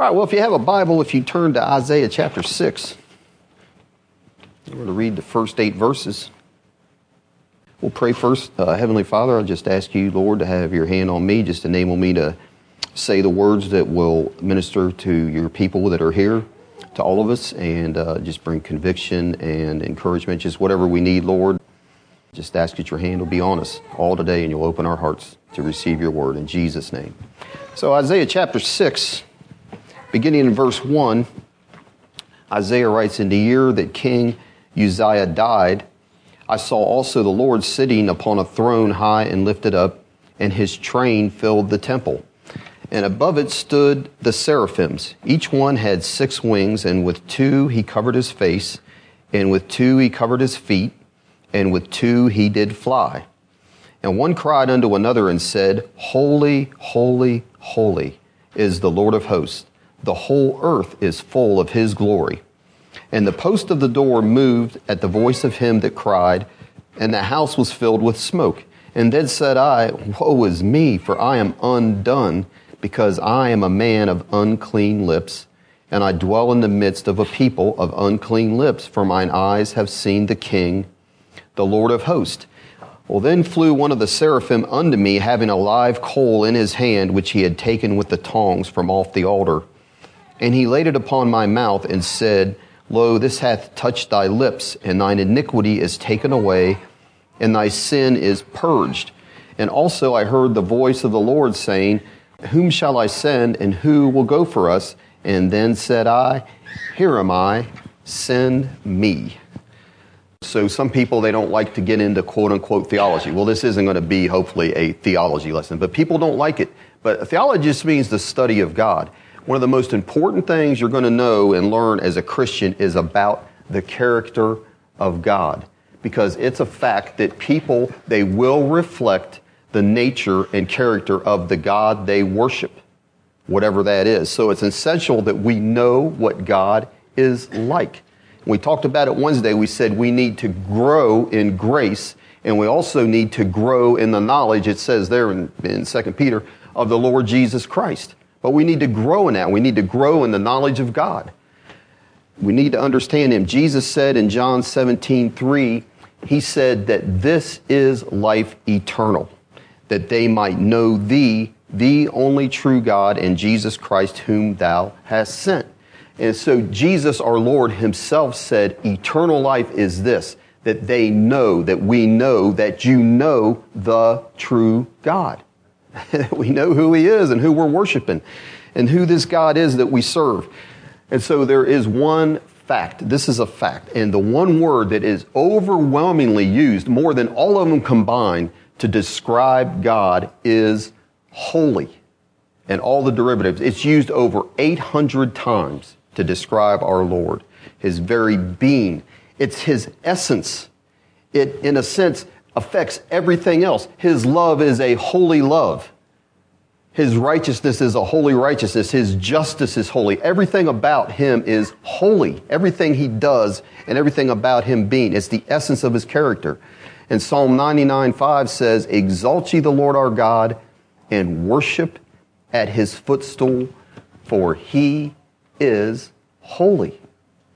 All right, well, if you have a Bible, if you turn to Isaiah chapter 6, we're going to read the first eight verses. We'll pray first. Uh, Heavenly Father, I just ask you, Lord, to have your hand on me, just enable me to say the words that will minister to your people that are here, to all of us, and uh, just bring conviction and encouragement, just whatever we need, Lord. Just ask that your hand will be on us all today, and you'll open our hearts to receive your word in Jesus' name. So, Isaiah chapter 6. Beginning in verse 1, Isaiah writes, In the year that King Uzziah died, I saw also the Lord sitting upon a throne high and lifted up, and his train filled the temple. And above it stood the seraphims. Each one had six wings, and with two he covered his face, and with two he covered his feet, and with two he did fly. And one cried unto another and said, Holy, holy, holy is the Lord of hosts the whole earth is full of his glory. And the post of the door moved at the voice of him that cried, and the house was filled with smoke. And then said I, Woe is me, for I am undone, because I am a man of unclean lips, and I dwell in the midst of a people of unclean lips, for mine eyes have seen the King, the Lord of hosts. Well, then flew one of the seraphim unto me, having a live coal in his hand, which he had taken with the tongs from off the altar. And he laid it upon my mouth and said, Lo, this hath touched thy lips, and thine iniquity is taken away, and thy sin is purged. And also I heard the voice of the Lord saying, Whom shall I send, and who will go for us? And then said I, Here am I, send me. So some people, they don't like to get into quote unquote theology. Well, this isn't going to be hopefully a theology lesson, but people don't like it. But theology just means the study of God. One of the most important things you're going to know and learn as a Christian is about the character of God. Because it's a fact that people, they will reflect the nature and character of the God they worship, whatever that is. So it's essential that we know what God is like. We talked about it Wednesday. We said we need to grow in grace and we also need to grow in the knowledge, it says there in, in 2 Peter, of the Lord Jesus Christ. But we need to grow in that. We need to grow in the knowledge of God. We need to understand Him. Jesus said in John 17, 3, He said that this is life eternal, that they might know Thee, the only true God, and Jesus Christ, whom Thou hast sent. And so Jesus, our Lord Himself said, Eternal life is this, that they know, that we know, that you know the true God. we know who He is and who we're worshiping and who this God is that we serve. And so there is one fact. This is a fact. And the one word that is overwhelmingly used, more than all of them combined, to describe God is holy. And all the derivatives. It's used over 800 times to describe our Lord, His very being. It's His essence. It, in a sense, affects everything else. His love is a holy love. His righteousness is a holy righteousness. His justice is holy. Everything about him is holy. Everything he does and everything about him being. It's the essence of his character. And Psalm 99 5 says, Exalt ye the Lord our God and worship at his footstool, for he is holy.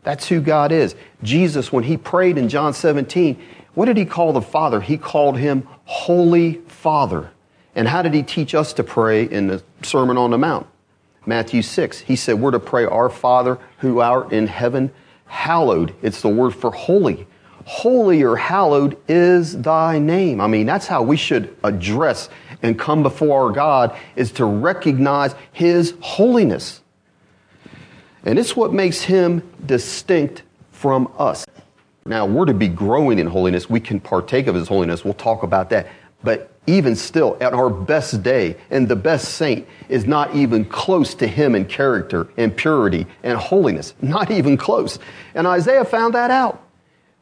That's who God is. Jesus, when he prayed in John 17, what did he call the Father? He called him Holy Father. And how did he teach us to pray in the Sermon on the Mount? Matthew 6. He said, We're to pray, Our Father who art in heaven, hallowed. It's the word for holy. Holy or hallowed is thy name. I mean, that's how we should address and come before our God is to recognize his holiness. And it's what makes him distinct from us. Now, we're to be growing in holiness. We can partake of His holiness. We'll talk about that. But even still, at our best day, and the best saint is not even close to Him in character and purity and holiness. Not even close. And Isaiah found that out.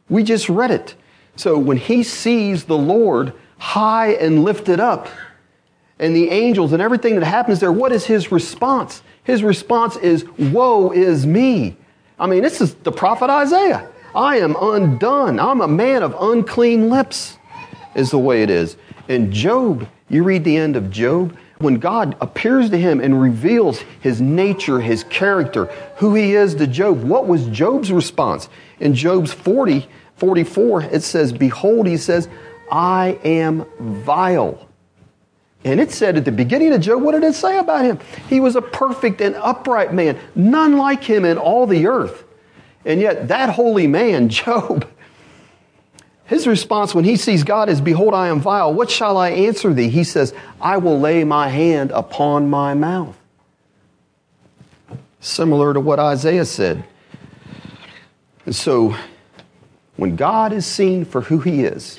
We just read it. So when he sees the Lord high and lifted up, and the angels and everything that happens there, what is his response? His response is, Woe is me. I mean, this is the prophet Isaiah. I am undone. I'm a man of unclean lips, is the way it is. And Job, you read the end of Job, when God appears to him and reveals his nature, his character, who he is to Job, what was Job's response? In Job's 40, 44, it says, Behold, he says, I am vile. And it said at the beginning of Job, what did it say about him? He was a perfect and upright man, none like him in all the earth. And yet, that holy man, Job, his response when he sees God is, Behold, I am vile. What shall I answer thee? He says, I will lay my hand upon my mouth. Similar to what Isaiah said. And so, when God is seen for who he is,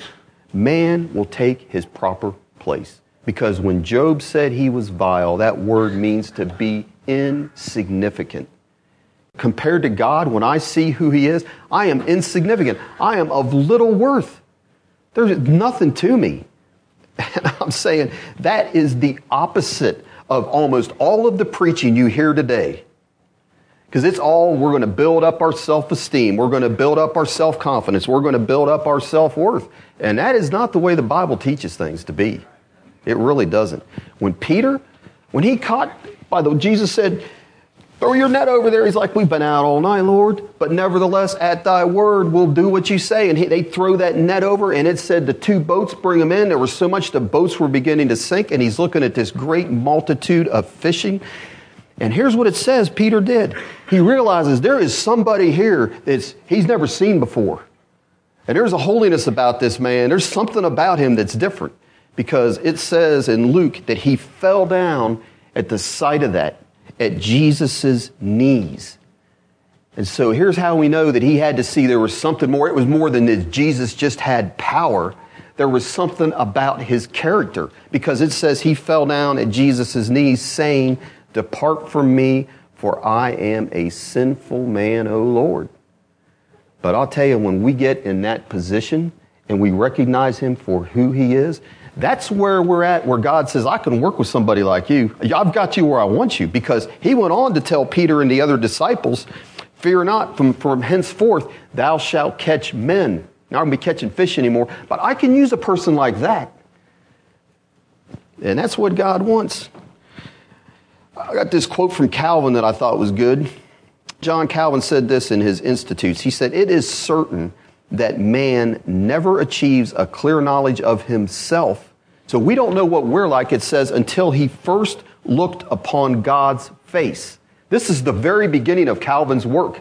man will take his proper place. Because when Job said he was vile, that word means to be insignificant. Compared to God, when I see who He is, I am insignificant. I am of little worth. There's nothing to me. And I'm saying that is the opposite of almost all of the preaching you hear today. Because it's all we're going to build up our self esteem, we're going to build up our self confidence, we're going to build up our self worth. And that is not the way the Bible teaches things to be. It really doesn't. When Peter, when he caught by the, Jesus said, Throw your net over there. He's like, We've been out all night, Lord. But nevertheless, at thy word, we'll do what you say. And he, they throw that net over, and it said the two boats bring them in. There was so much the boats were beginning to sink, and he's looking at this great multitude of fishing. And here's what it says Peter did. He realizes there is somebody here that's he's never seen before. And there's a holiness about this man. There's something about him that's different because it says in Luke that he fell down at the sight of that at Jesus' knees. And so here's how we know that he had to see there was something more. It was more than that Jesus just had power. There was something about his character because it says he fell down at Jesus' knees saying, Depart from me, for I am a sinful man, O Lord. But I'll tell you, when we get in that position and we recognize him for who he is, that's where we're at, where God says, I can work with somebody like you. I've got you where I want you. Because he went on to tell Peter and the other disciples, Fear not, from, from henceforth, thou shalt catch men. Not going to be catching fish anymore, but I can use a person like that. And that's what God wants. I got this quote from Calvin that I thought was good. John Calvin said this in his Institutes. He said, It is certain that man never achieves a clear knowledge of himself. So we don't know what we're like, it says, until he first looked upon God's face. This is the very beginning of Calvin's work.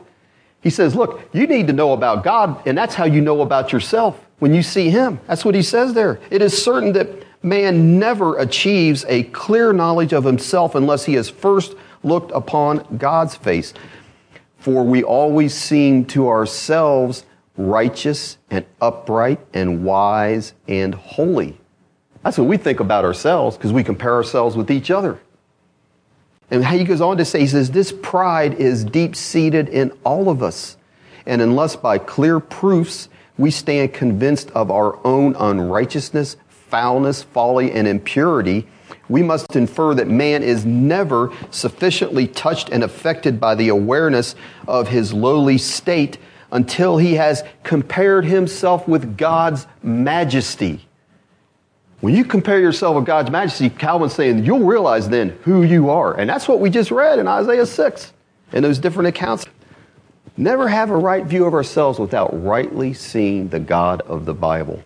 He says, Look, you need to know about God, and that's how you know about yourself when you see Him. That's what he says there. It is certain that man never achieves a clear knowledge of himself unless he has first looked upon God's face. For we always seem to ourselves righteous and upright and wise and holy. That's what we think about ourselves because we compare ourselves with each other. And he goes on to say, he says, this pride is deep seated in all of us. And unless by clear proofs we stand convinced of our own unrighteousness, foulness, folly, and impurity, we must infer that man is never sufficiently touched and affected by the awareness of his lowly state until he has compared himself with God's majesty. When you compare yourself with God's majesty, Calvin's saying you'll realize then who you are. And that's what we just read in Isaiah 6 and those different accounts. Never have a right view of ourselves without rightly seeing the God of the Bible.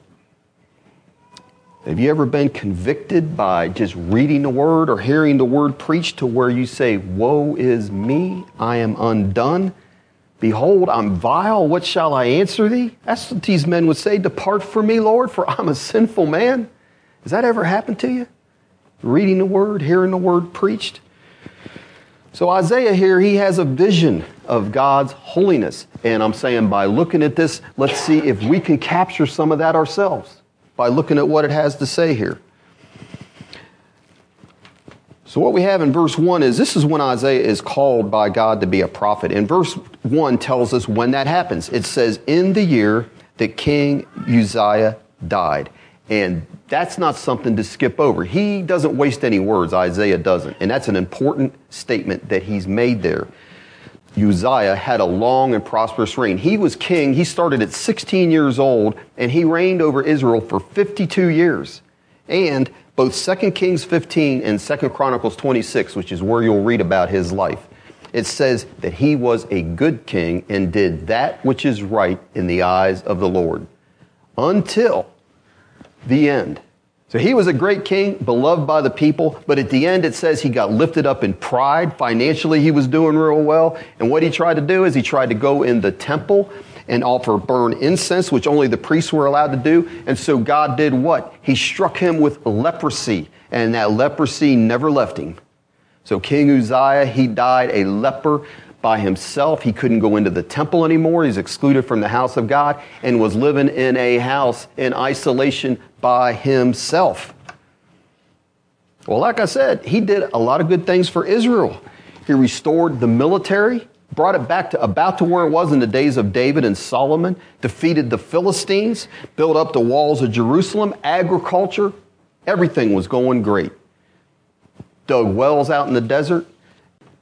Have you ever been convicted by just reading the word or hearing the word preached to where you say, Woe is me, I am undone? Behold, I'm vile. What shall I answer thee? That's what these men would say. Depart from me, Lord, for I'm a sinful man. Has that ever happened to you? Reading the word, hearing the word preached? So, Isaiah here, he has a vision of God's holiness. And I'm saying by looking at this, let's see if we can capture some of that ourselves by looking at what it has to say here. So, what we have in verse 1 is this is when Isaiah is called by God to be a prophet. And verse 1 tells us when that happens. It says, In the year that King Uzziah died. And that's not something to skip over. He doesn't waste any words, Isaiah doesn't. And that's an important statement that he's made there. Uzziah had a long and prosperous reign. He was king. He started at 16 years old and he reigned over Israel for 52 years. And both 2 Kings 15 and 2 Chronicles 26, which is where you'll read about his life, it says that he was a good king and did that which is right in the eyes of the Lord until the end. So he was a great king, beloved by the people, but at the end it says he got lifted up in pride. Financially, he was doing real well. And what he tried to do is he tried to go in the temple and offer burn incense, which only the priests were allowed to do. And so God did what? He struck him with leprosy, and that leprosy never left him. So King Uzziah, he died a leper by himself. He couldn't go into the temple anymore. He's excluded from the house of God and was living in a house in isolation by himself. Well, like I said, he did a lot of good things for Israel. He restored the military, brought it back to about to where it was in the days of David and Solomon, defeated the Philistines, built up the walls of Jerusalem, agriculture, everything was going great. Dug wells out in the desert,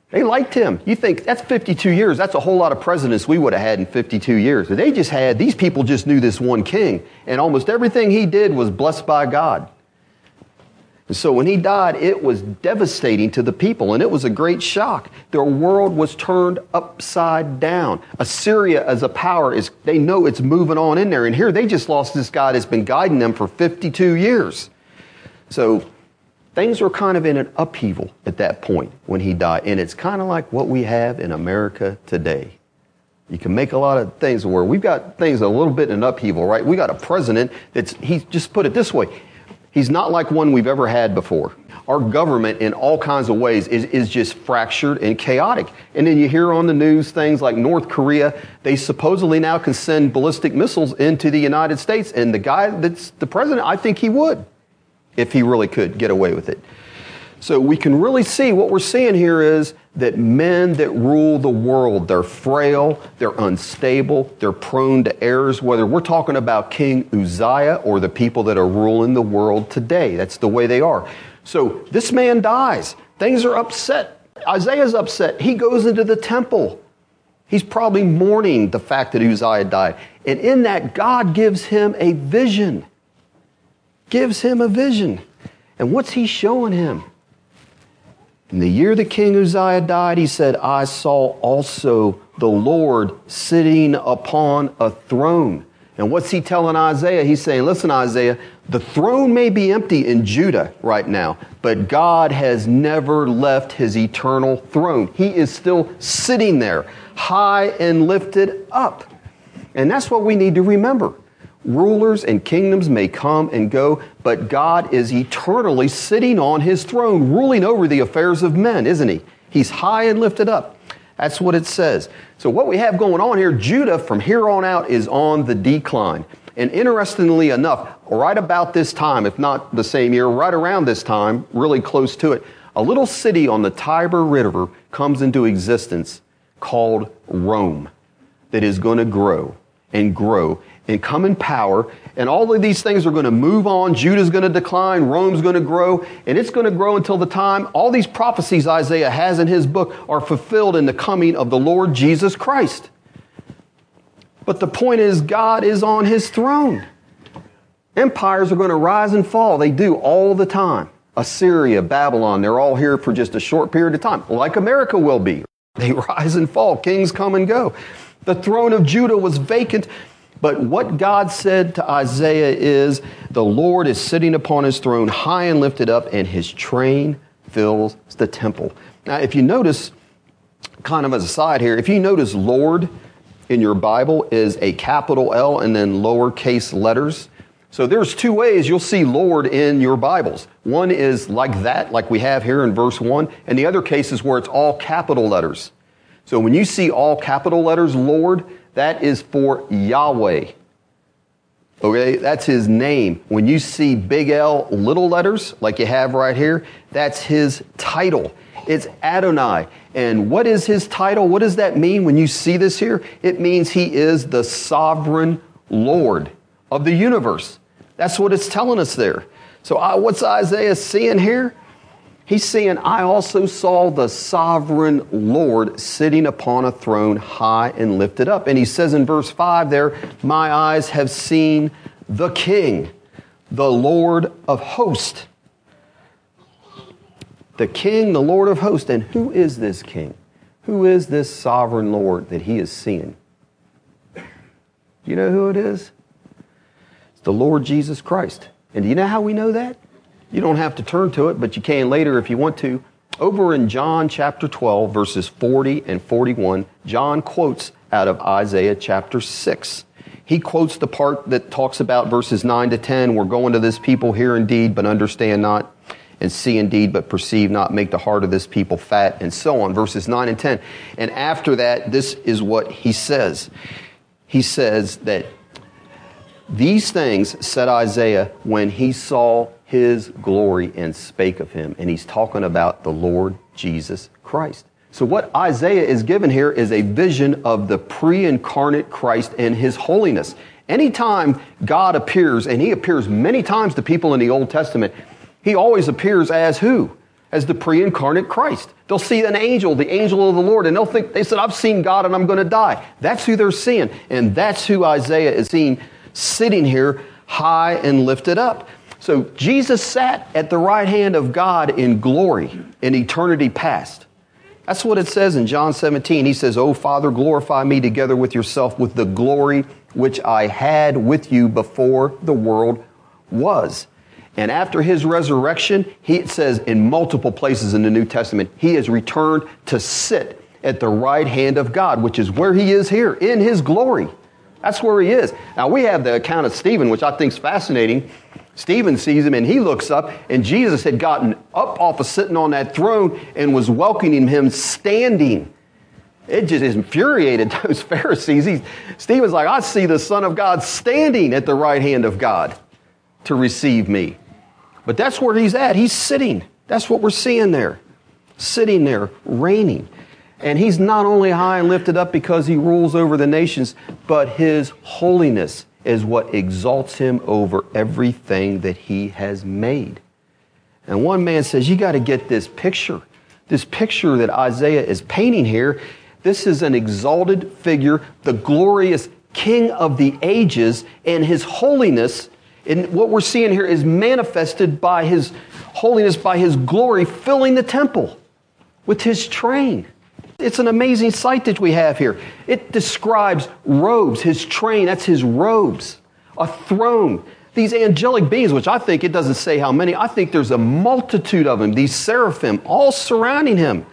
they liked him. You think that's 52 years. That's a whole lot of presidents we would have had in 52 years. They just had, these people just knew this one king. And almost everything he did was blessed by God. And so when he died, it was devastating to the people and it was a great shock. Their world was turned upside down. Assyria as a power is, they know it's moving on in there. And here they just lost this guy that's been guiding them for 52 years. So things were kind of in an upheaval at that point when he died. And it's kind of like what we have in America today. You can make a lot of things where we've got things a little bit in an upheaval, right? We got a president that's, he just put it this way. He's not like one we've ever had before. Our government, in all kinds of ways, is, is just fractured and chaotic. And then you hear on the news things like North Korea, they supposedly now can send ballistic missiles into the United States. And the guy that's the president, I think he would if he really could get away with it. So we can really see what we're seeing here is that men that rule the world, they're frail, they're unstable, they're prone to errors, whether we're talking about King Uzziah or the people that are ruling the world today. That's the way they are. So this man dies. Things are upset. Isaiah's upset. He goes into the temple. He's probably mourning the fact that Uzziah died. And in that, God gives him a vision gives him a vision. And what's he showing him? In the year the king Uzziah died, he said, I saw also the Lord sitting upon a throne. And what's he telling Isaiah? He's saying, Listen, Isaiah, the throne may be empty in Judah right now, but God has never left his eternal throne. He is still sitting there, high and lifted up. And that's what we need to remember. Rulers and kingdoms may come and go, but God is eternally sitting on his throne, ruling over the affairs of men, isn't he? He's high and lifted up. That's what it says. So, what we have going on here, Judah from here on out is on the decline. And interestingly enough, right about this time, if not the same year, right around this time, really close to it, a little city on the Tiber River comes into existence called Rome that is going to grow and grow and come in power. And all of these things are going to move on. Judah's going to decline. Rome's going to grow. And it's going to grow until the time all these prophecies Isaiah has in his book are fulfilled in the coming of the Lord Jesus Christ. But the point is, God is on his throne. Empires are going to rise and fall. They do all the time. Assyria, Babylon, they're all here for just a short period of time, like America will be. They rise and fall. Kings come and go. The throne of Judah was vacant but what God said to Isaiah is the Lord is sitting upon his throne, high and lifted up, and his train fills the temple. Now, if you notice, kind of as a side here, if you notice Lord in your Bible is a capital L and then lowercase letters. So there's two ways you'll see Lord in your Bibles. One is like that, like we have here in verse 1, and the other case is where it's all capital letters. So when you see all capital letters, Lord, that is for Yahweh. Okay, that's his name. When you see big L little letters, like you have right here, that's his title. It's Adonai. And what is his title? What does that mean when you see this here? It means he is the sovereign Lord of the universe. That's what it's telling us there. So, what's Isaiah seeing here? He's saying, I also saw the sovereign Lord sitting upon a throne high and lifted up. And he says in verse 5 there, My eyes have seen the King, the Lord of hosts. The King, the Lord of hosts. And who is this King? Who is this sovereign Lord that he is seeing? You know who it is? It's the Lord Jesus Christ. And do you know how we know that? You don't have to turn to it, but you can later if you want to. Over in John chapter 12, verses 40 and 41, John quotes out of Isaiah chapter 6. He quotes the part that talks about verses 9 to 10. We're going to this people, hear indeed, but understand not, and see indeed, but perceive not, make the heart of this people fat, and so on. Verses 9 and 10. And after that, this is what he says. He says that these things said Isaiah when he saw his glory and spake of him. And he's talking about the Lord Jesus Christ. So, what Isaiah is given here is a vision of the pre incarnate Christ and his holiness. Anytime God appears, and he appears many times to people in the Old Testament, he always appears as who? As the pre incarnate Christ. They'll see an angel, the angel of the Lord, and they'll think, they said, I've seen God and I'm going to die. That's who they're seeing. And that's who Isaiah is seeing sitting here high and lifted up. So Jesus sat at the right hand of God in glory in eternity past. That's what it says in John 17. He says, Oh, Father, glorify me together with yourself with the glory which I had with you before the world was. And after his resurrection, he says in multiple places in the New Testament, he has returned to sit at the right hand of God, which is where he is here in his glory. That's where he is. Now we have the account of Stephen, which I think is fascinating. Stephen sees him and he looks up, and Jesus had gotten up off of sitting on that throne and was welcoming him standing. It just infuriated those Pharisees. He, Stephen's like, I see the Son of God standing at the right hand of God to receive me. But that's where he's at. He's sitting. That's what we're seeing there. Sitting there, reigning. And he's not only high and lifted up because he rules over the nations, but his holiness is what exalts him over everything that he has made. And one man says, You got to get this picture. This picture that Isaiah is painting here. This is an exalted figure, the glorious King of the ages, and his holiness. And what we're seeing here is manifested by his holiness, by his glory, filling the temple with his train. It's an amazing sight that we have here. It describes robes, his train, that's his robes, a throne. These angelic beings, which I think it doesn't say how many, I think there's a multitude of them, these seraphim, all surrounding him,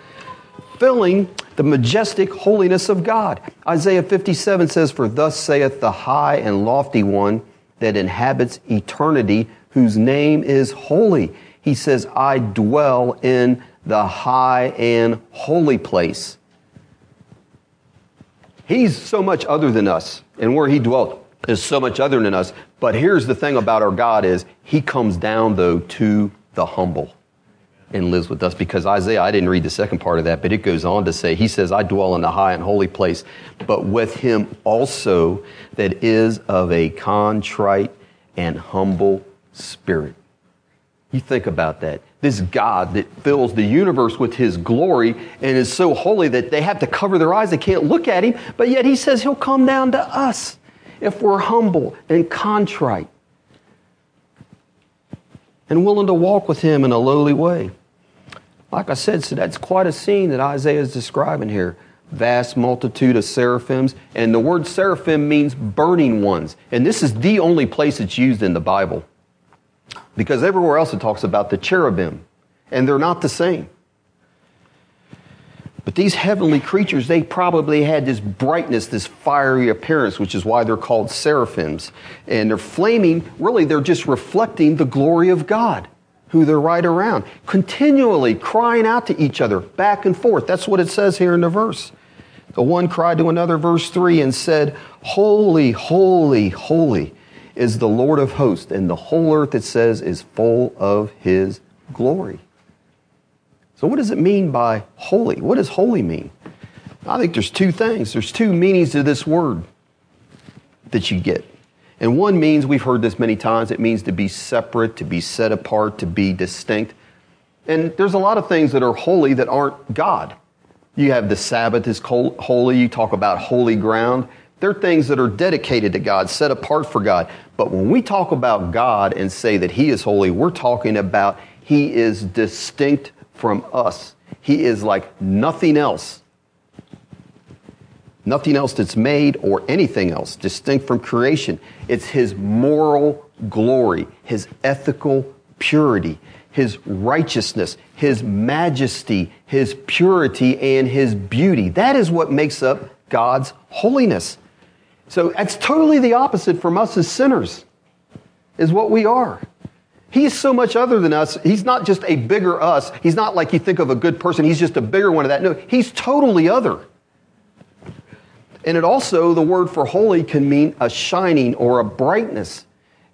filling the majestic holiness of God. Isaiah 57 says, For thus saith the high and lofty one that inhabits eternity, whose name is holy. He says, I dwell in the high and holy place. He's so much other than us, and where he dwelt is so much other than us. But here's the thing about our God is he comes down though to the humble and lives with us because Isaiah, I didn't read the second part of that, but it goes on to say, he says, I dwell in the high and holy place, but with him also that is of a contrite and humble spirit. You think about that this God that fills the universe with his glory and is so holy that they have to cover their eyes. They can't look at him, but yet he says he'll come down to us if we're humble and contrite and willing to walk with him in a lowly way. Like I said, so that's quite a scene that Isaiah is describing here. Vast multitude of seraphims, and the word seraphim means burning ones. And this is the only place it's used in the Bible. Because everywhere else it talks about the cherubim, and they're not the same. But these heavenly creatures, they probably had this brightness, this fiery appearance, which is why they're called seraphims. And they're flaming, really, they're just reflecting the glory of God, who they're right around, continually crying out to each other, back and forth. That's what it says here in the verse. The one cried to another, verse 3, and said, Holy, holy, holy is the Lord of hosts, and the whole earth, it says, is full of his glory. So, what does it mean by holy? What does holy mean? I think there's two things. There's two meanings to this word that you get. And one means, we've heard this many times, it means to be separate, to be set apart, to be distinct. And there's a lot of things that are holy that aren't God. You have the Sabbath is holy. You talk about holy ground. They're things that are dedicated to God, set apart for God. But when we talk about God and say that He is holy, we're talking about He is distinct from us. He is like nothing else. Nothing else that's made or anything else distinct from creation. It's his moral glory, his ethical purity, his righteousness, his majesty, his purity, and his beauty. That is what makes up God's holiness. So that's totally the opposite from us as sinners, is what we are. He's so much other than us. He's not just a bigger us. He's not like you think of a good person. He's just a bigger one of that. No, he's totally other. And it also, the word for holy can mean a shining or a brightness.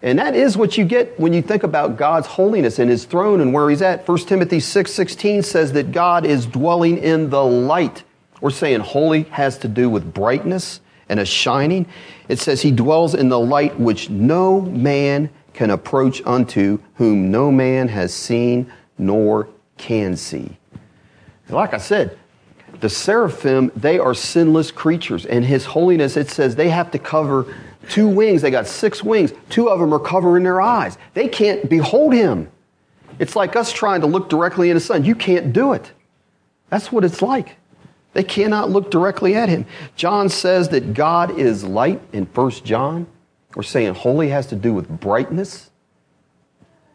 And that is what you get when you think about God's holiness and his throne and where he's at. 1 Timothy 6 16 says that God is dwelling in the light. We're saying holy has to do with brightness and a shining. It says he dwells in the light which no man can approach unto whom no man has seen nor can see. Like I said, the seraphim, they are sinless creatures. And his holiness, it says they have to cover two wings. They got six wings. Two of them are covering their eyes. They can't behold him. It's like us trying to look directly in the sun. You can't do it. That's what it's like. They cannot look directly at him. John says that God is light in 1 John. We're saying holy has to do with brightness.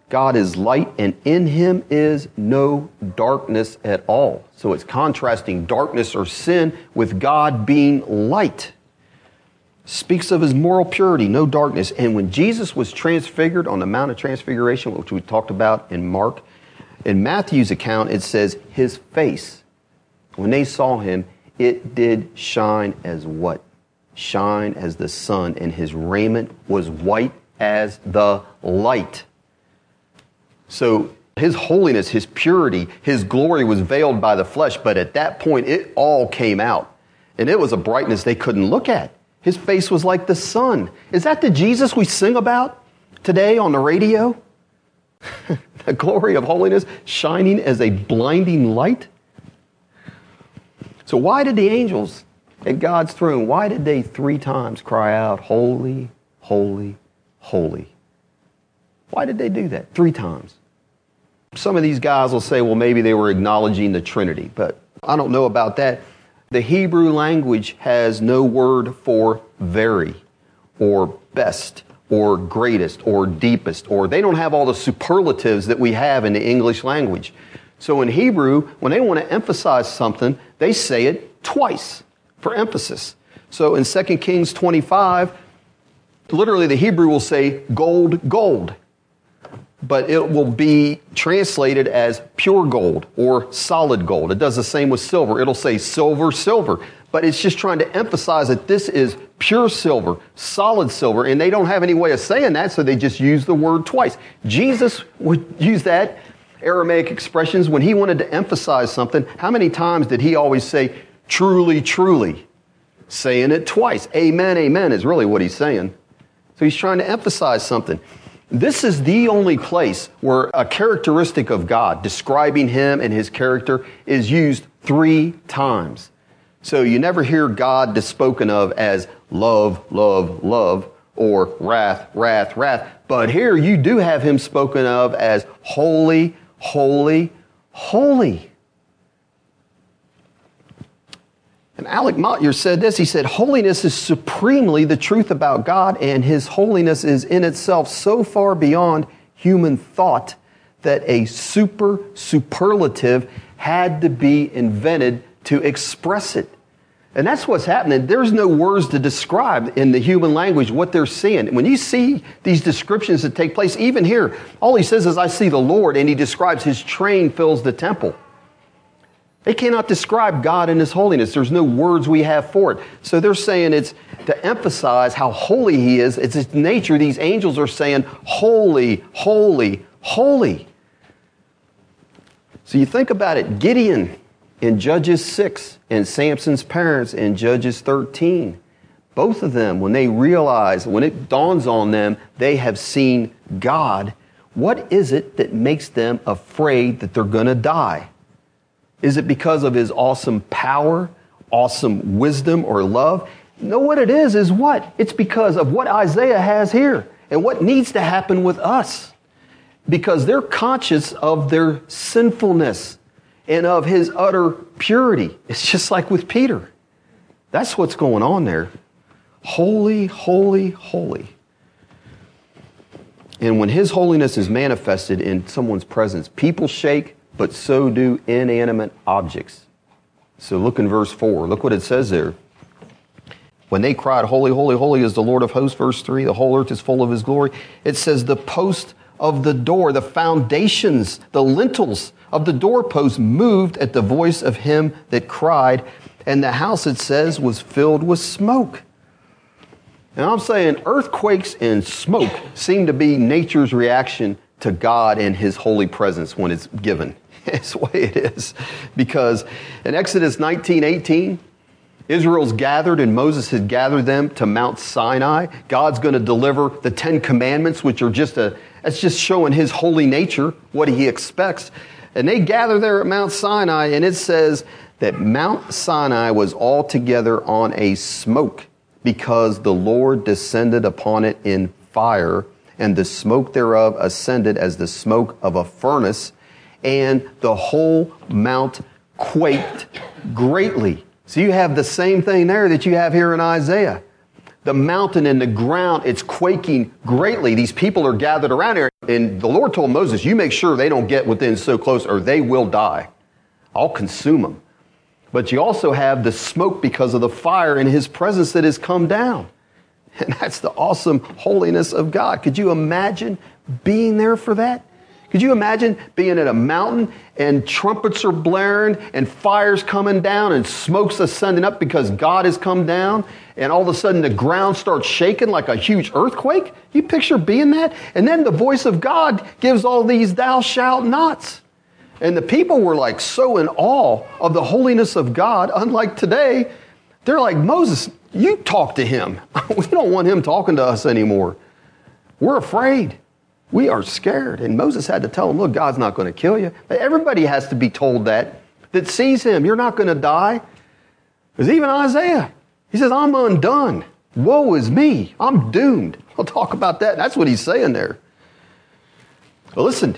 God is light, and in him is no darkness at all. So it's contrasting darkness or sin with God being light. Speaks of his moral purity, no darkness. And when Jesus was transfigured on the Mount of Transfiguration, which we talked about in Mark, in Matthew's account, it says his face, when they saw him, it did shine as what? shine as the sun, and his raiment was white as the light. So his holiness, his purity, his glory was veiled by the flesh, but at that point it all came out. And it was a brightness they couldn't look at. His face was like the sun. Is that the Jesus we sing about today on the radio? the glory of holiness shining as a blinding light? So, why did the angels at God's throne, why did they three times cry out, Holy, holy, holy? Why did they do that? Three times. Some of these guys will say, well, maybe they were acknowledging the Trinity, but I don't know about that. The Hebrew language has no word for very or best or greatest or deepest, or they don't have all the superlatives that we have in the English language. So in Hebrew, when they want to emphasize something, they say it twice for emphasis. So in 2 Kings 25, literally the Hebrew will say gold, gold. But it will be translated as pure gold or solid gold. It does the same with silver. It'll say silver, silver. But it's just trying to emphasize that this is pure silver, solid silver, and they don't have any way of saying that, so they just use the word twice. Jesus would use that Aramaic expressions when he wanted to emphasize something. How many times did he always say, truly, truly. Saying it twice. Amen, amen is really what he's saying. So he's trying to emphasize something. This is the only place where a characteristic of God, describing him and his character, is used three times. So you never hear God spoken of as love, love, love, or wrath, wrath, wrath. But here you do have him spoken of as holy, holy, holy. And Alec Motyer said this. He said, Holiness is supremely the truth about God, and His holiness is in itself so far beyond human thought that a super superlative had to be invented to express it. And that's what's happening. There's no words to describe in the human language what they're seeing. When you see these descriptions that take place, even here, all he says is, I see the Lord, and he describes his train fills the temple. They cannot describe God and His holiness. There's no words we have for it. So they're saying it's to emphasize how holy He is. It's His nature. These angels are saying, Holy, holy, holy. So you think about it Gideon in Judges 6 and Samson's parents in Judges 13. Both of them, when they realize, when it dawns on them, they have seen God, what is it that makes them afraid that they're going to die? Is it because of his awesome power, awesome wisdom, or love? No, what it is is what? It's because of what Isaiah has here and what needs to happen with us. Because they're conscious of their sinfulness. And of his utter purity. It's just like with Peter. That's what's going on there. Holy, holy, holy. And when his holiness is manifested in someone's presence, people shake, but so do inanimate objects. So look in verse 4. Look what it says there. When they cried, Holy, holy, holy is the Lord of hosts, verse 3, the whole earth is full of his glory. It says, The post of the door, the foundations, the lintels of the doorpost moved at the voice of him that cried, and the house, it says, was filled with smoke. And I'm saying earthquakes and smoke seem to be nature's reaction to God and his holy presence when it's given. It's the way it is. Because in Exodus 19 18, Israel's gathered and Moses had gathered them to Mount Sinai. God's going to deliver the Ten Commandments, which are just a, that's just showing his holy nature, what he expects. And they gather there at Mount Sinai, and it says that Mount Sinai was altogether on a smoke because the Lord descended upon it in fire, and the smoke thereof ascended as the smoke of a furnace, and the whole mount quaked greatly. So you have the same thing there that you have here in Isaiah. The mountain and the ground, it's quaking greatly. These people are gathered around here. And the Lord told Moses, You make sure they don't get within so close or they will die. I'll consume them. But you also have the smoke because of the fire in his presence that has come down. And that's the awesome holiness of God. Could you imagine being there for that? Could you imagine being at a mountain and trumpets are blaring and fire's coming down and smoke's ascending up because God has come down and all of a sudden the ground starts shaking like a huge earthquake? You picture being that? And then the voice of God gives all these thou shalt nots. And the people were like so in awe of the holiness of God, unlike today. They're like, Moses, you talk to him. we don't want him talking to us anymore. We're afraid. We are scared. And Moses had to tell them, look, God's not going to kill you. Everybody has to be told that, that sees him. You're not going to die. Because even Isaiah, he says, I'm undone. Woe is me. I'm doomed. I'll talk about that. That's what he's saying there. But listen,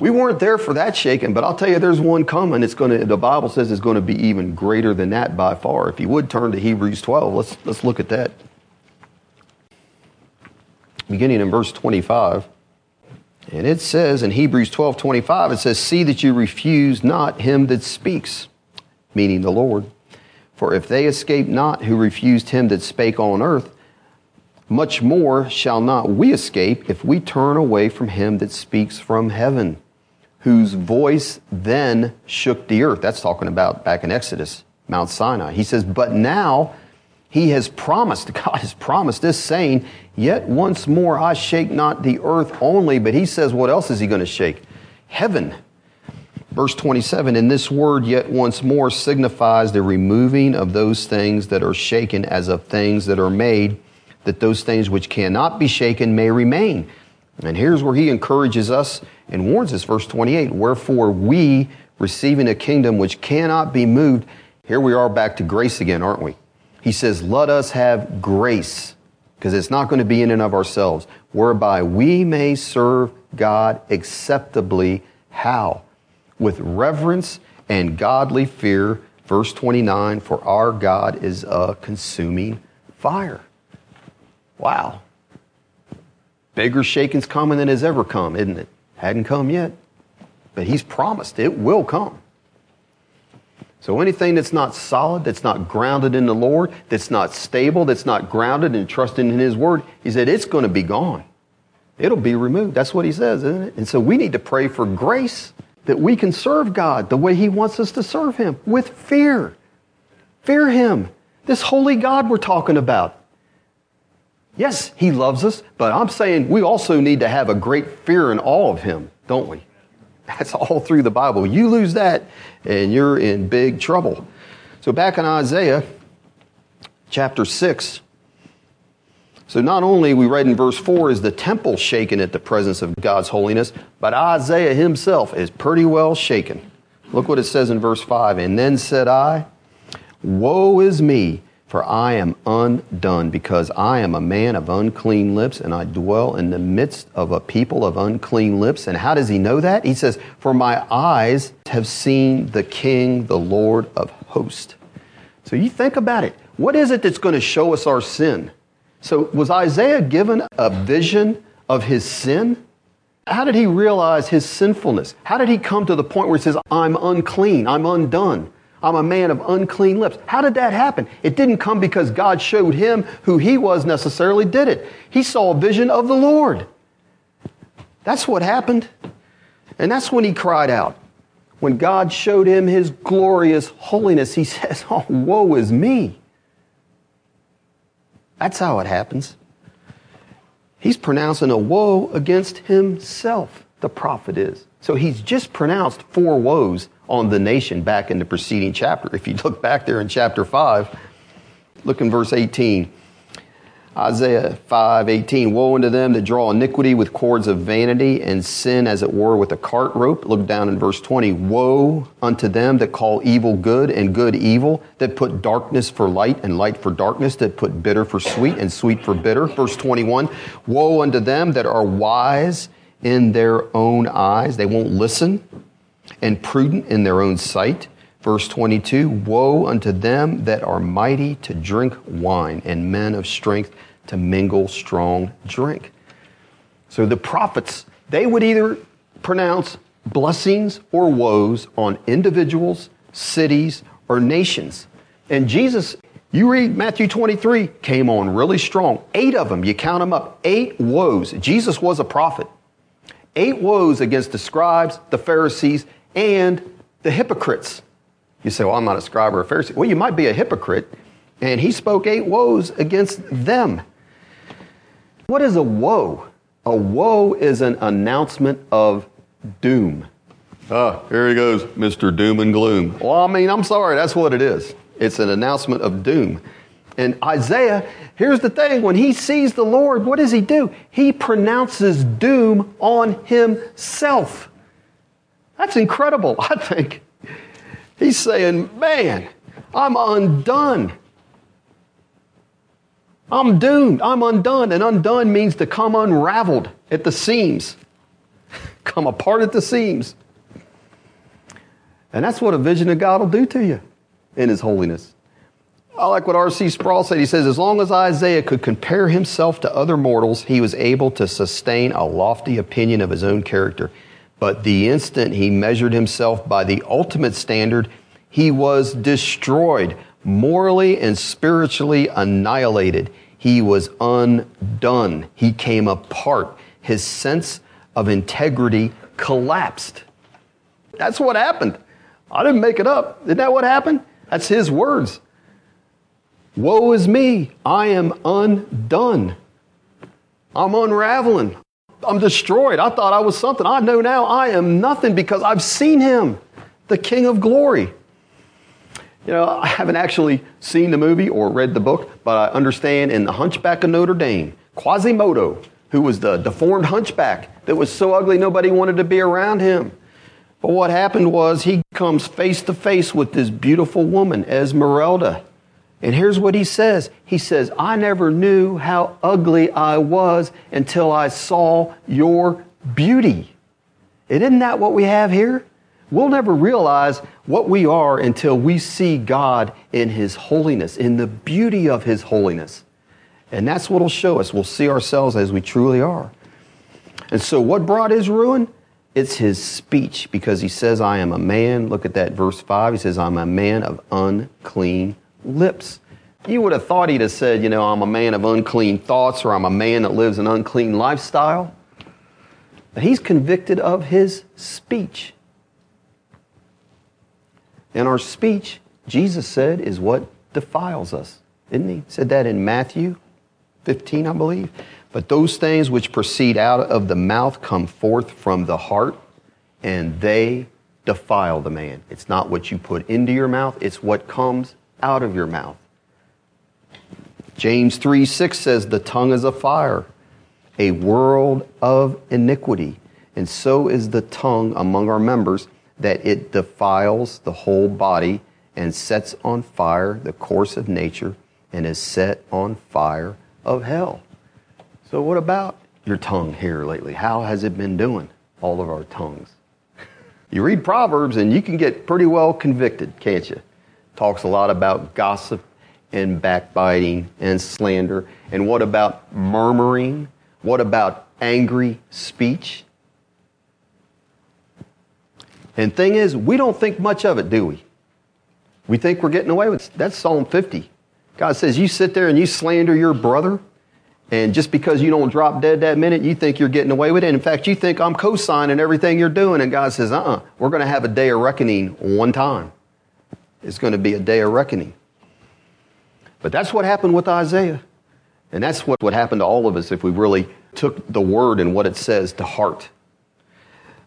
we weren't there for that shaking, but I'll tell you there's one coming. It's going to, the Bible says it's going to be even greater than that by far. If you would turn to Hebrews 12, let's, let's look at that. Beginning in verse 25. And it says in Hebrews 12, 25, it says, See that you refuse not him that speaks, meaning the Lord. For if they escape not who refused him that spake on earth, much more shall not we escape if we turn away from him that speaks from heaven, whose voice then shook the earth. That's talking about back in Exodus, Mount Sinai. He says, But now he has promised, God has promised this, saying, Yet once more I shake not the earth only. But he says, What else is he going to shake? Heaven. Verse 27 And this word, yet once more, signifies the removing of those things that are shaken as of things that are made that those things which cannot be shaken may remain. And here's where he encourages us and warns us, verse 28 Wherefore we, receiving a kingdom which cannot be moved, here we are back to grace again, aren't we? He says, Let us have grace, because it's not going to be in and of ourselves, whereby we may serve God acceptably. How? With reverence and godly fear. Verse 29 For our God is a consuming fire. Wow. Bigger shaking's coming than has ever come, isn't it? Hadn't come yet. But he's promised it will come. So anything that's not solid, that's not grounded in the Lord, that's not stable, that's not grounded and trusting in his word, he said it's going to be gone. It'll be removed. That's what he says, isn't it? And so we need to pray for grace that we can serve God the way he wants us to serve him with fear. Fear him. This holy God we're talking about. Yes, He loves us, but I'm saying we also need to have a great fear and awe of Him, don't we? That's all through the Bible. You lose that, and you're in big trouble. So, back in Isaiah chapter 6, so not only we read in verse 4 is the temple shaken at the presence of God's holiness, but Isaiah himself is pretty well shaken. Look what it says in verse 5. And then said I, Woe is me, For I am undone, because I am a man of unclean lips, and I dwell in the midst of a people of unclean lips. And how does he know that? He says, For my eyes have seen the King, the Lord of hosts. So you think about it. What is it that's going to show us our sin? So was Isaiah given a vision of his sin? How did he realize his sinfulness? How did he come to the point where he says, I'm unclean, I'm undone? I'm a man of unclean lips. How did that happen? It didn't come because God showed him who he was necessarily, did it? He saw a vision of the Lord. That's what happened. And that's when he cried out. When God showed him his glorious holiness, he says, Oh, woe is me. That's how it happens. He's pronouncing a woe against himself, the prophet is. So he's just pronounced four woes on the nation back in the preceding chapter. If you look back there in chapter 5, look in verse 18. Isaiah 5:18 Woe unto them that draw iniquity with cords of vanity and sin as it were with a cart rope. Look down in verse 20. Woe unto them that call evil good and good evil, that put darkness for light and light for darkness, that put bitter for sweet and sweet for bitter. Verse 21. Woe unto them that are wise in their own eyes. They won't listen and prudent in their own sight. Verse 22 Woe unto them that are mighty to drink wine, and men of strength to mingle strong drink. So the prophets, they would either pronounce blessings or woes on individuals, cities, or nations. And Jesus, you read Matthew 23, came on really strong. Eight of them, you count them up, eight woes. Jesus was a prophet. Eight woes against the scribes, the Pharisees, and the hypocrites. You say, Well, I'm not a scribe or a Pharisee. Well, you might be a hypocrite. And he spoke eight woes against them. What is a woe? A woe is an announcement of doom. Ah, here he goes, Mr. Doom and Gloom. Well, I mean, I'm sorry, that's what it is. It's an announcement of doom. And Isaiah, here's the thing when he sees the Lord, what does he do? He pronounces doom on himself. That's incredible, I think. He's saying, Man, I'm undone. I'm doomed. I'm undone. And undone means to come unraveled at the seams, come apart at the seams. And that's what a vision of God will do to you in His holiness. I like what R.C. Sproul said. He says, as long as Isaiah could compare himself to other mortals, he was able to sustain a lofty opinion of his own character. But the instant he measured himself by the ultimate standard, he was destroyed, morally and spiritually annihilated. He was undone. He came apart. His sense of integrity collapsed. That's what happened. I didn't make it up. Isn't that what happened? That's his words. Woe is me. I am undone. I'm unraveling. I'm destroyed. I thought I was something. I know now I am nothing because I've seen him, the King of glory. You know, I haven't actually seen the movie or read the book, but I understand in The Hunchback of Notre Dame, Quasimodo, who was the deformed hunchback that was so ugly nobody wanted to be around him. But what happened was he comes face to face with this beautiful woman, Esmeralda. And here's what he says He says, I never knew how ugly I was until I saw your beauty. And isn't that what we have here? We'll never realize what we are until we see God in His holiness, in the beauty of His holiness. And that's what will show us. We'll see ourselves as we truly are. And so, what brought his ruin? It's his speech because he says, I am a man. Look at that verse 5. He says, I'm a man of unclean lips. You would have thought he'd have said, you know, I'm a man of unclean thoughts or I'm a man that lives an unclean lifestyle. But he's convicted of his speech. And our speech, Jesus said, is what defiles us. Didn't he? he said that in Matthew 15, I believe. But those things which proceed out of the mouth come forth from the heart, and they defile the man. It's not what you put into your mouth, it's what comes out of your mouth. James 3 6 says, The tongue is a fire, a world of iniquity. And so is the tongue among our members, that it defiles the whole body and sets on fire the course of nature and is set on fire of hell. So, what about your tongue here lately? How has it been doing? All of our tongues. You read Proverbs and you can get pretty well convicted, can't you? Talks a lot about gossip and backbiting and slander. And what about murmuring? What about angry speech? And thing is, we don't think much of it, do we? We think we're getting away with it. That's Psalm 50. God says, You sit there and you slander your brother, and just because you don't drop dead that minute, you think you're getting away with it. In fact, you think I'm co signing everything you're doing. And God says, Uh uh-uh, uh, we are going to have a day of reckoning one time. It's going to be a day of reckoning. But that's what happened with Isaiah. And that's what would happen to all of us if we really took the word and what it says to heart.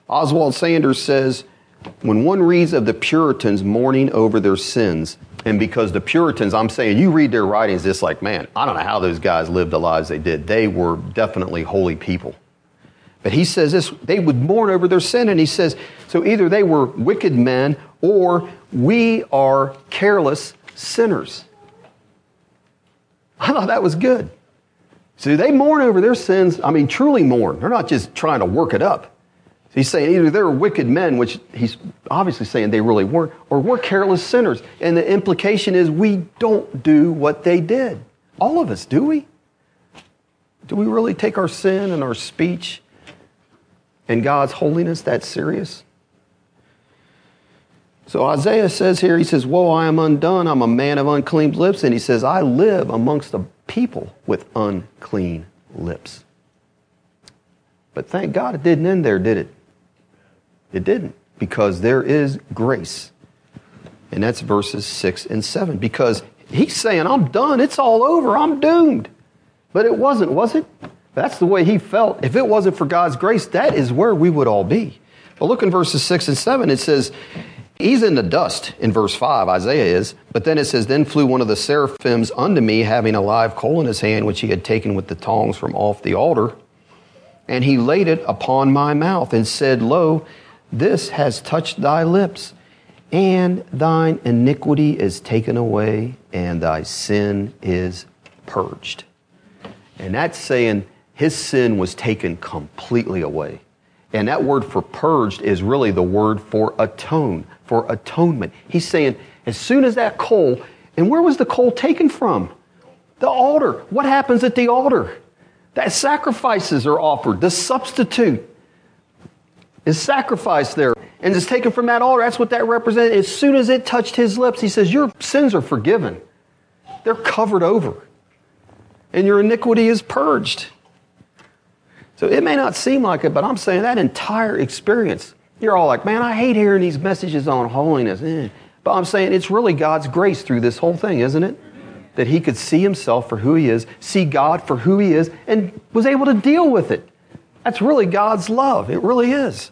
Oswald Sanders says, when one reads of the Puritans mourning over their sins, and because the Puritans, I'm saying, you read their writings, it's like, man, I don't know how those guys lived the lives they did. They were definitely holy people. But he says this they would mourn over their sin, and he says, so either they were wicked men or we are careless sinners. I thought that was good. So they mourn over their sins. I mean, truly mourn. They're not just trying to work it up. He's saying either they're wicked men, which he's obviously saying they really weren't, or we're careless sinners. And the implication is we don't do what they did. All of us, do we? Do we really take our sin and our speech and God's holiness that serious? So Isaiah says here, he says, Woe, I am undone. I'm a man of unclean lips. And he says, I live amongst a people with unclean lips. But thank God it didn't end there, did it? It didn't, because there is grace. And that's verses 6 and 7. Because he's saying, I'm done. It's all over. I'm doomed. But it wasn't, was it? That's the way he felt. If it wasn't for God's grace, that is where we would all be. But look in verses 6 and 7. It says, He's in the dust in verse 5, Isaiah is. But then it says, Then flew one of the seraphims unto me, having a live coal in his hand, which he had taken with the tongs from off the altar. And he laid it upon my mouth and said, Lo, this has touched thy lips, and thine iniquity is taken away, and thy sin is purged. And that's saying his sin was taken completely away. And that word for purged is really the word for atone, for atonement. He's saying, as soon as that coal, and where was the coal taken from? The altar. What happens at the altar? That sacrifices are offered, the substitute is sacrificed there and it's taken from that altar. That's what that represented. As soon as it touched his lips, he says, Your sins are forgiven. They're covered over. And your iniquity is purged. So it may not seem like it, but I'm saying that entire experience, you're all like, man, I hate hearing these messages on holiness. Eh. But I'm saying it's really God's grace through this whole thing, isn't it? That he could see himself for who he is, see God for who he is, and was able to deal with it. That's really God's love. It really is.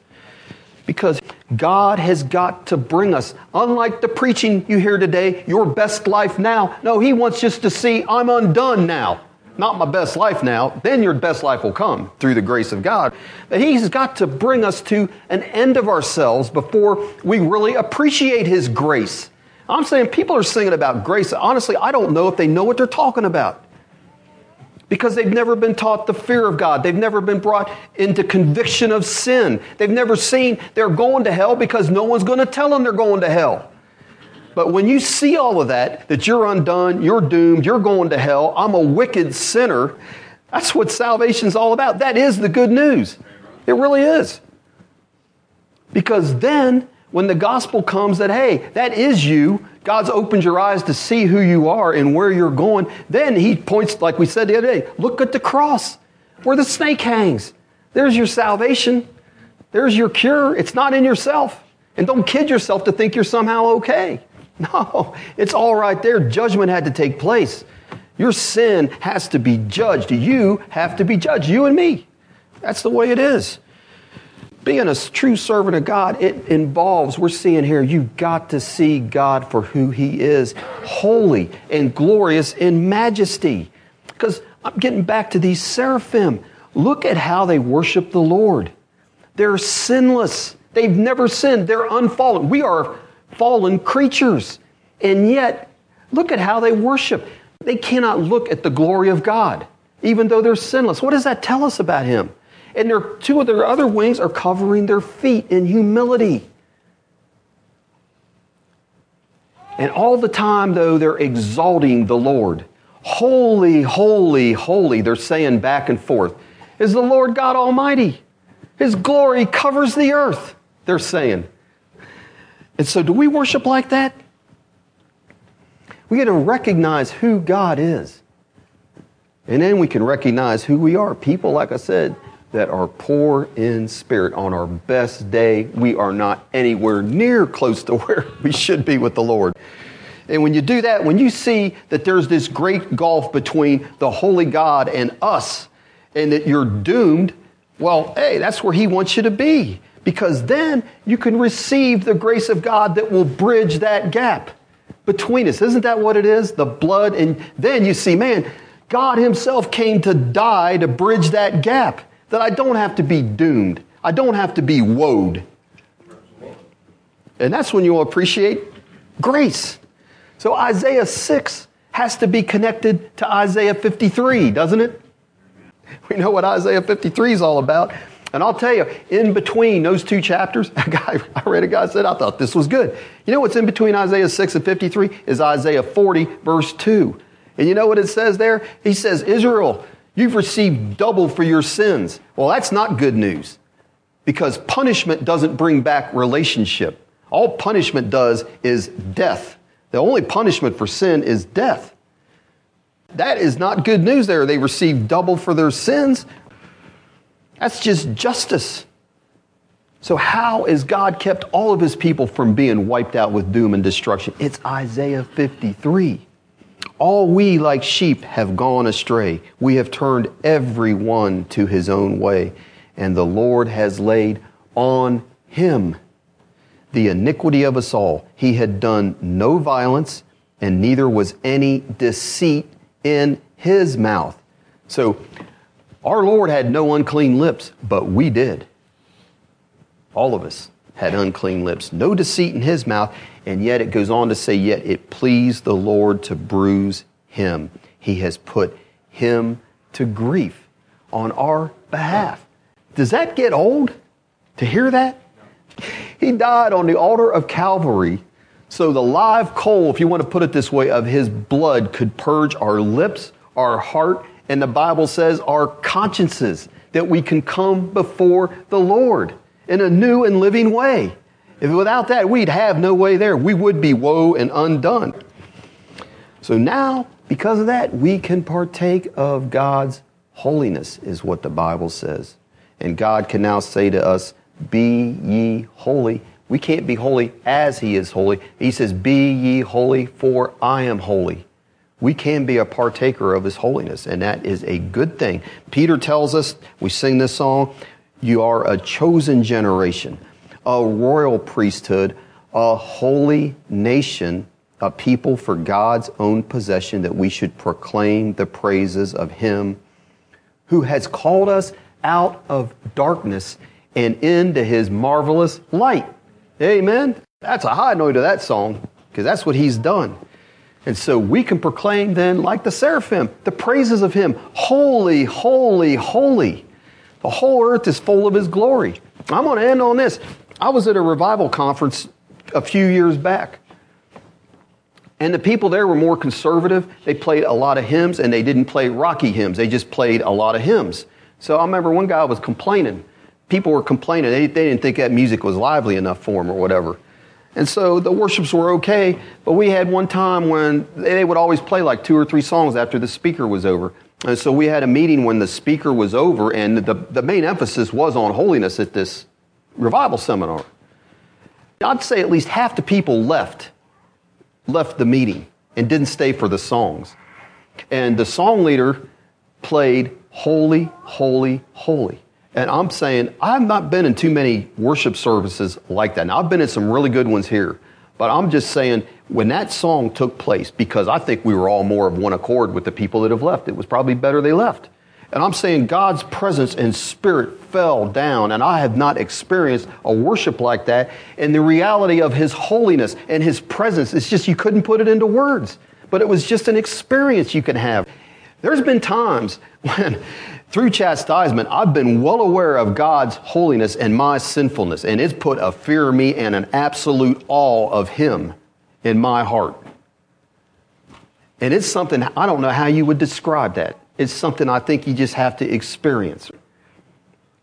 Because God has got to bring us, unlike the preaching you hear today, your best life now. No, He wants us to see, I'm undone now. Not my best life now. Then your best life will come through the grace of God. But He's got to bring us to an end of ourselves before we really appreciate His grace. I'm saying people are singing about grace. Honestly, I don't know if they know what they're talking about because they've never been taught the fear of God. They've never been brought into conviction of sin. They've never seen they're going to hell because no one's going to tell them they're going to hell. But when you see all of that, that you're undone, you're doomed, you're going to hell, I'm a wicked sinner, that's what salvation's all about. That is the good news. It really is. Because then, when the gospel comes that, hey, that is you, God's opened your eyes to see who you are and where you're going. Then He points, like we said the other day, look at the cross where the snake hangs. There's your salvation. There's your cure. It's not in yourself. And don't kid yourself to think you're somehow okay. No, it's all right there. Judgment had to take place. Your sin has to be judged. You have to be judged, you and me. That's the way it is being a true servant of God, it involves, we're seeing here, you've got to see God for who He is, holy and glorious in majesty. Because I'm getting back to these seraphim. Look at how they worship the Lord. They're sinless. They've never sinned. They're unfallen. We are fallen creatures. And yet, look at how they worship. They cannot look at the glory of God, even though they're sinless. What does that tell us about him? And their two of their other wings are covering their feet in humility. And all the time, though, they're exalting the Lord. Holy, holy, holy, they're saying back and forth, is the Lord God Almighty. His glory covers the earth, they're saying. And so, do we worship like that? We got to recognize who God is. And then we can recognize who we are. People, like I said, that are poor in spirit. On our best day, we are not anywhere near close to where we should be with the Lord. And when you do that, when you see that there's this great gulf between the holy God and us, and that you're doomed, well, hey, that's where He wants you to be. Because then you can receive the grace of God that will bridge that gap between us. Isn't that what it is? The blood. And then you see, man, God Himself came to die to bridge that gap that I don't have to be doomed. I don't have to be woed. And that's when you'll appreciate grace. So Isaiah 6 has to be connected to Isaiah 53, doesn't it? We know what Isaiah 53 is all about. And I'll tell you, in between those two chapters, a guy, I read a guy said, I thought this was good. You know what's in between Isaiah 6 and 53 is Isaiah 40, verse 2. And you know what it says there? He says, Israel, You've received double for your sins. Well, that's not good news because punishment doesn't bring back relationship. All punishment does is death. The only punishment for sin is death. That is not good news there. They received double for their sins. That's just justice. So, how is God kept all of his people from being wiped out with doom and destruction? It's Isaiah 53. All we like sheep have gone astray. We have turned every one to his own way, and the Lord has laid on him the iniquity of us all. He had done no violence, and neither was any deceit in his mouth. So, our Lord had no unclean lips, but we did. All of us had unclean lips, no deceit in his mouth, and yet it goes on to say, Yet it pleased the Lord to bruise him. He has put him to grief on our behalf. Does that get old to hear that? He died on the altar of Calvary so the live coal, if you want to put it this way, of his blood could purge our lips, our heart, and the Bible says our consciences, that we can come before the Lord in a new and living way. If without that, we'd have no way there. We would be woe and undone. So now, because of that, we can partake of God's holiness, is what the Bible says. And God can now say to us, Be ye holy. We can't be holy as He is holy. He says, Be ye holy, for I am holy. We can be a partaker of His holiness, and that is a good thing. Peter tells us, we sing this song, you are a chosen generation, a royal priesthood, a holy nation, a people for God's own possession, that we should proclaim the praises of Him who has called us out of darkness and into His marvelous light. Amen. That's a high note of that song because that's what He's done. And so we can proclaim then, like the seraphim, the praises of Him. Holy, holy, holy. The whole earth is full of His glory. I'm going to end on this. I was at a revival conference a few years back. And the people there were more conservative. They played a lot of hymns and they didn't play rocky hymns. They just played a lot of hymns. So I remember one guy was complaining. People were complaining. They, they didn't think that music was lively enough for them or whatever. And so the worships were okay, but we had one time when they would always play like two or three songs after the speaker was over. And so we had a meeting when the speaker was over, and the, the main emphasis was on holiness at this revival seminar. I'd say at least half the people left, left the meeting and didn't stay for the songs. And the song leader played Holy, Holy, Holy. And I'm saying, I've not been in too many worship services like that. Now, I've been in some really good ones here. But I'm just saying, when that song took place, because I think we were all more of one accord with the people that have left, it was probably better they left. And I'm saying God's presence and spirit fell down, and I have not experienced a worship like that. And the reality of His holiness and His presence, it's just you couldn't put it into words. but it was just an experience you can have. There's been times when, through chastisement, I've been well aware of God's holiness and my sinfulness, and it's put a fear in me and an absolute awe of Him in my heart. And it's something, I don't know how you would describe that. It's something I think you just have to experience.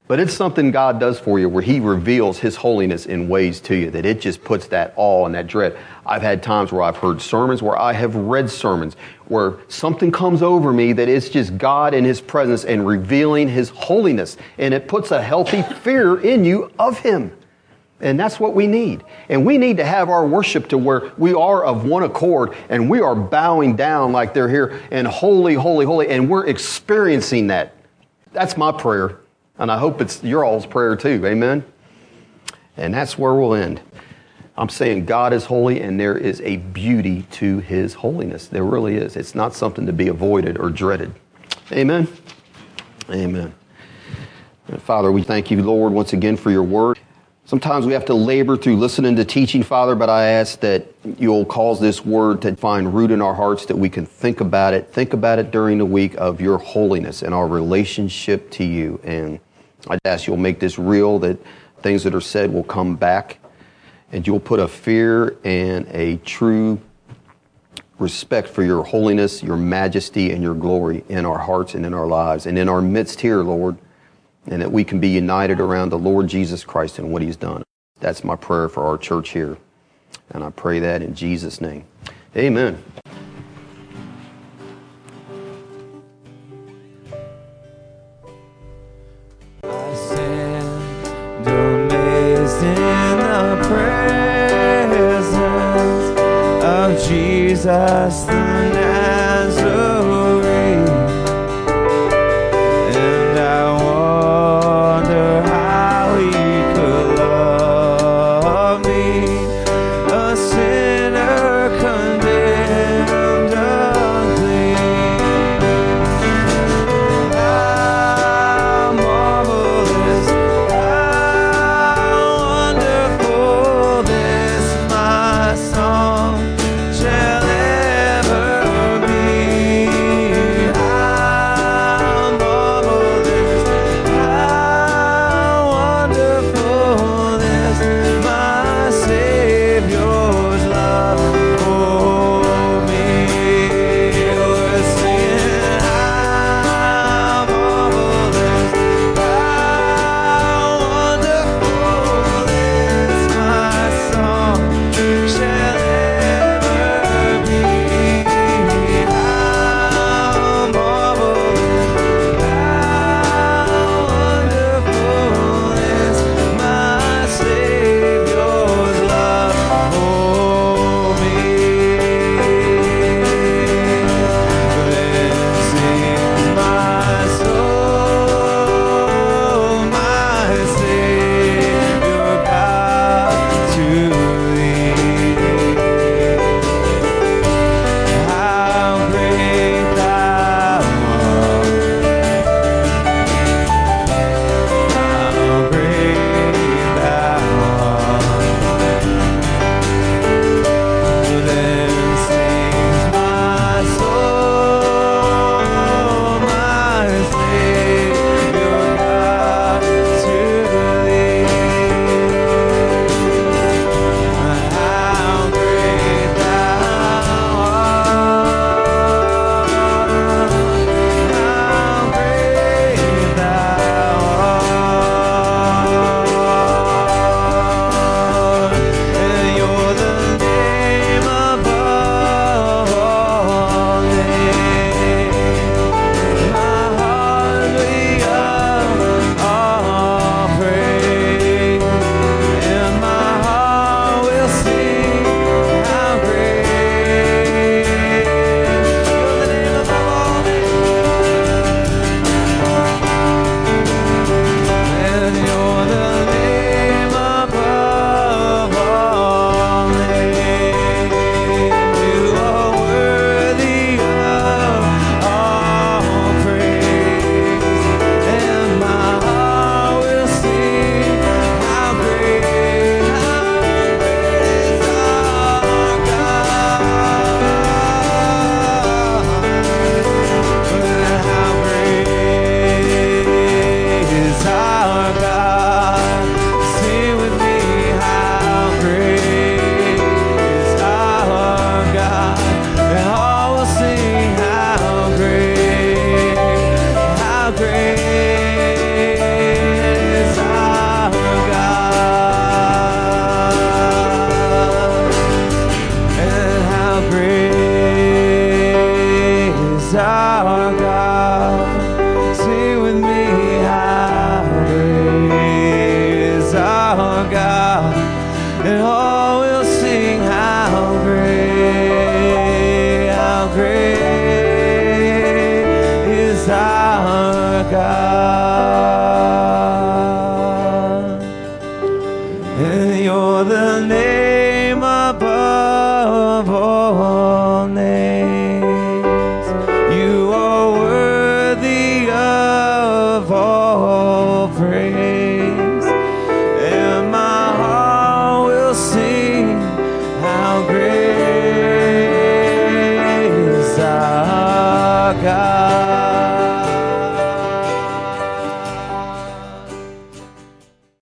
But it's something God does for you where He reveals His holiness in ways to you that it just puts that awe and that dread. I've had times where I've heard sermons, where I have read sermons, where something comes over me that it's just God in His presence and revealing His holiness. And it puts a healthy fear in you of Him. And that's what we need. And we need to have our worship to where we are of one accord and we are bowing down like they're here and holy, holy, holy. And we're experiencing that. That's my prayer. And I hope it's your all's prayer too. Amen. And that's where we'll end. I'm saying God is holy and there is a beauty to his holiness. There really is. It's not something to be avoided or dreaded. Amen. Amen. Father, we thank you, Lord, once again for your word. Sometimes we have to labor through listening to teaching, Father, but I ask that you'll cause this word to find root in our hearts, that we can think about it, think about it during the week of your holiness and our relationship to you. And I ask you'll make this real, that things that are said will come back, and you'll put a fear and a true respect for your holiness, your majesty, and your glory in our hearts and in our lives and in our midst here, Lord, and that we can be united around the Lord Jesus Christ and what He's done. That's my prayer for our church here. And I pray that in Jesus' name. Amen.